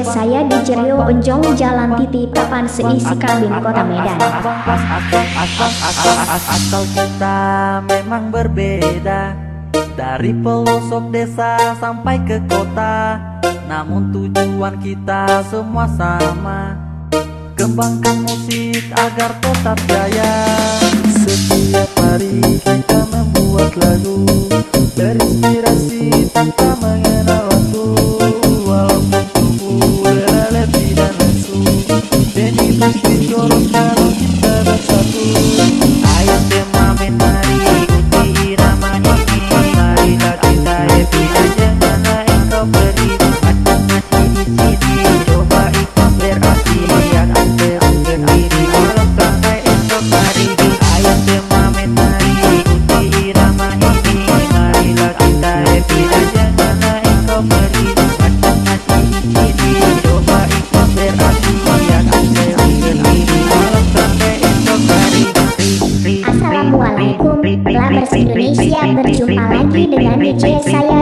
Saya di Cireo Onjong Jalan Titi Papan seisi kabin Kota Medan Asal kita memang berbeda Dari pelosok desa sampai ke kota Namun tujuan kita semua sama Kembangkan musik agar tetap jaya Setiap hari kita membuat lagu Berinspirasi Indonesia Berjumpa lagi dengan DJ saya